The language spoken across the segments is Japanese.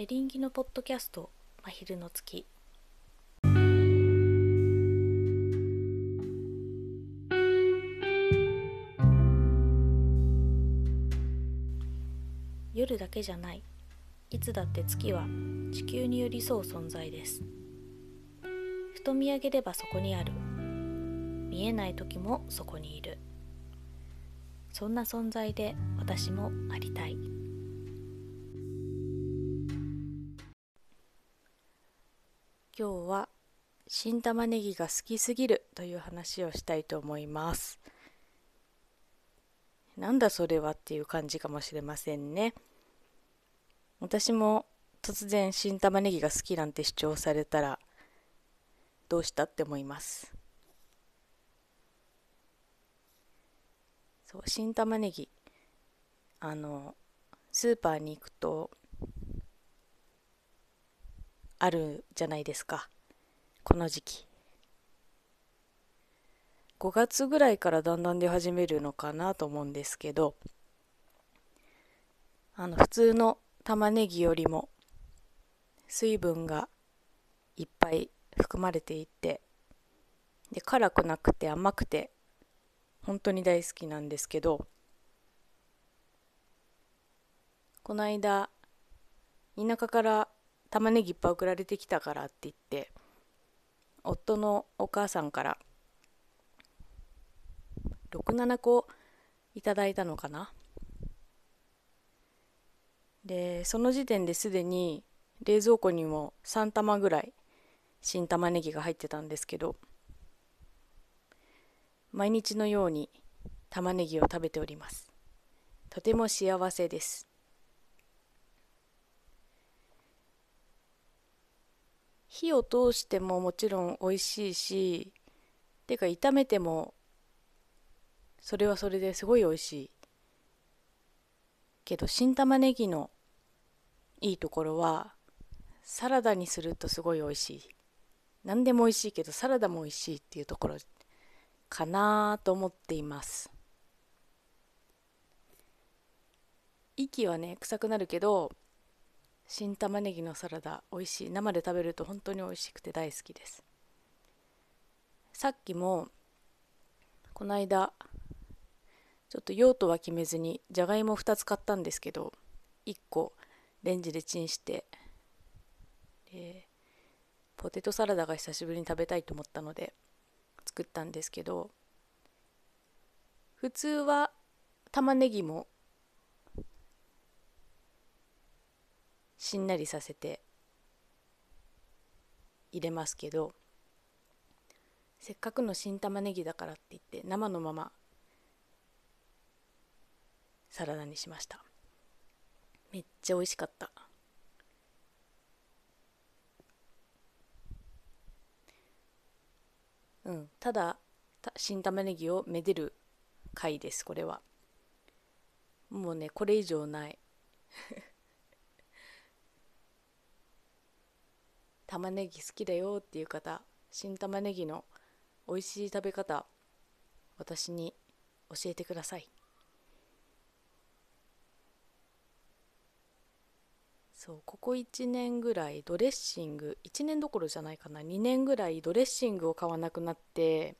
エリンギのポッドキャスト「真昼の月」夜だけじゃない。いつだって月は地球に寄り添う存在です。ふと見上げればそこにある。見えない時もそこにいる。そんな存在で私もありたい。今日は新玉ねぎが好きすぎるという話をしたいと思います。なんだそれはっていう感じかもしれませんね。私も突然新玉ねぎが好きなんて主張されたらどうしたって思います。そう新玉ねぎ。あのスーパーに行くとあるじゃないですか。この時期。5月ぐらいからだんだん出始めるのかなと思うんですけどあの普通の玉ねぎよりも水分がいっぱい含まれていてで辛くなくて甘くて本当に大好きなんですけどこの間田舎から玉ねぎいっぱい送られてきたからって言って夫のお母さんから67個いただいたのかな？でその時点ですでに冷蔵庫にも3玉ぐらい新玉ねぎが入ってたんですけど毎日のように玉ねぎを食べております。とても幸せです。火を通してももちろん美味しいしてか炒めてもそれはそれですごい美味しい。けど新玉ねぎのいいところはサラダにするとすごい美味しい。何でも美味しいけどサラダも美味しいっていうところかなと思っています。息はね臭くなるけど新玉ねぎのサラダ美味しい。生で食べると本当に美味しくて大好きです。さっきもこの間ちょっと用途は決めずにじゃがいも2つ買ったんですけど1個レンジでチンしてでポテトサラダが久しぶりに食べたいと思ったので作ったんですけど普通は玉ねぎもしんなりさせて入れますけどせっかくの新玉ねぎだからって言って生のままサラダにしました。めっちゃ美味しかった。うんただ新玉ねぎをめでる回ですこれは。もうねこれ以上ない。玉ねぎ好きだよっていう方新玉ねぎの美味しい食べ方私に教えてください。そうここ1年ぐらいドレッシング1年どころじゃないかな2年ぐらいドレッシングを買わなくなって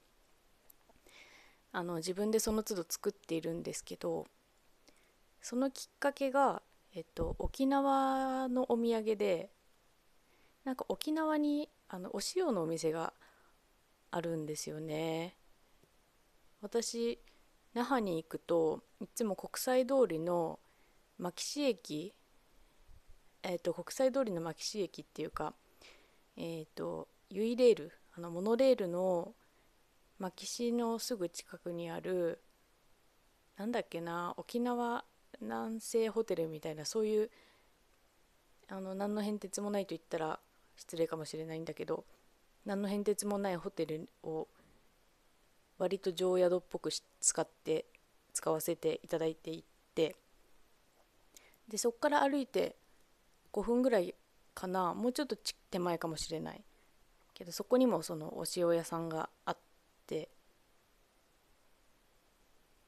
あの自分でその都度作っているんですけどそのきっかけが、えっと、沖縄のお土産でなんか沖縄にあのお塩のお店があるんですよね。私那覇に行くといつも国際通りの牧師駅えっ、ー、と国際通りの牧師駅っていうかえっ、ー、とユイレールあのモノレールの牧師のすぐ近くにあるなんだっけな沖縄南西ホテルみたいなそういうあの何の変哲もないと言ったら失礼かもしれないんだけど何の変哲もないホテルを割と常宿っぽく使って使わせていただいていってでそこから歩いて5分ぐらいかなもうちょっと手前かもしれない。けどそこにもそのお塩屋さんがあって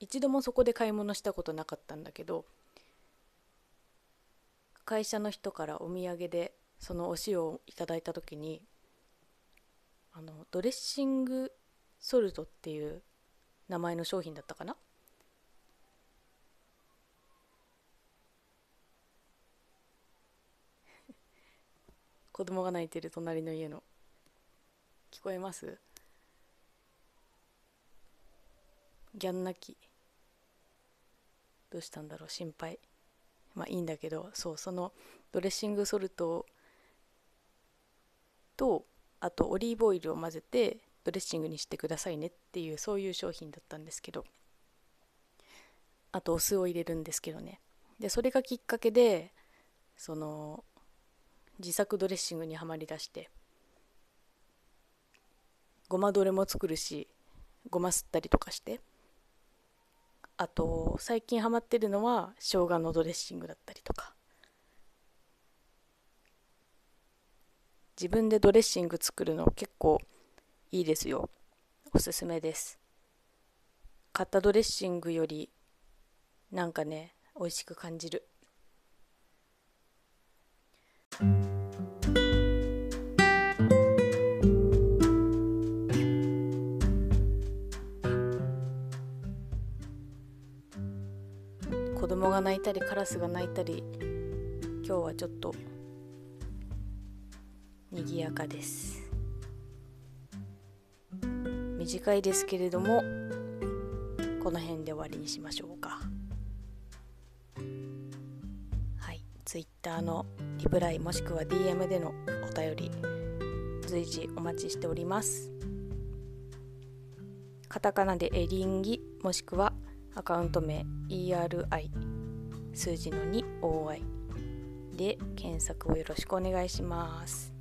一度もそこで買い物したことなかったんだけど会社の人からお土産でそのお塩をいただいた時にあのドレッシングソルトっていう名前の商品だったかな？子供が泣いてる隣の家の。聞こえます？ギャン泣き。どうしたんだろう？心配。まあいいんだけどそうそのドレッシングソルトとあとオリーブオイルを混ぜてドレッシングにしてくださいねっていうそういう商品だったんですけど。あとお酢を入れるんですけどね。でそれがきっかけでその自作ドレッシングにはまりだして。ごまどれも作るしごますったりとかして。あと最近ハマってるのは生姜のドレッシングだったりとか。自分でドレッシング作るの結構いいですよ。おすすめです。買ったドレッシングよりなんかね美味しく感じる。子供が泣いたりカラスが鳴いたり今日はちょっと賑やかです。短いですけれどもこの辺で終わりにしましょうか。はい。Twitter のリプライもしくは DM でのお便り随時お待ちしております。カタカナでエリンギもしくはアカウント名 ERI 数字の 2OI で検索をよろしくお願いします。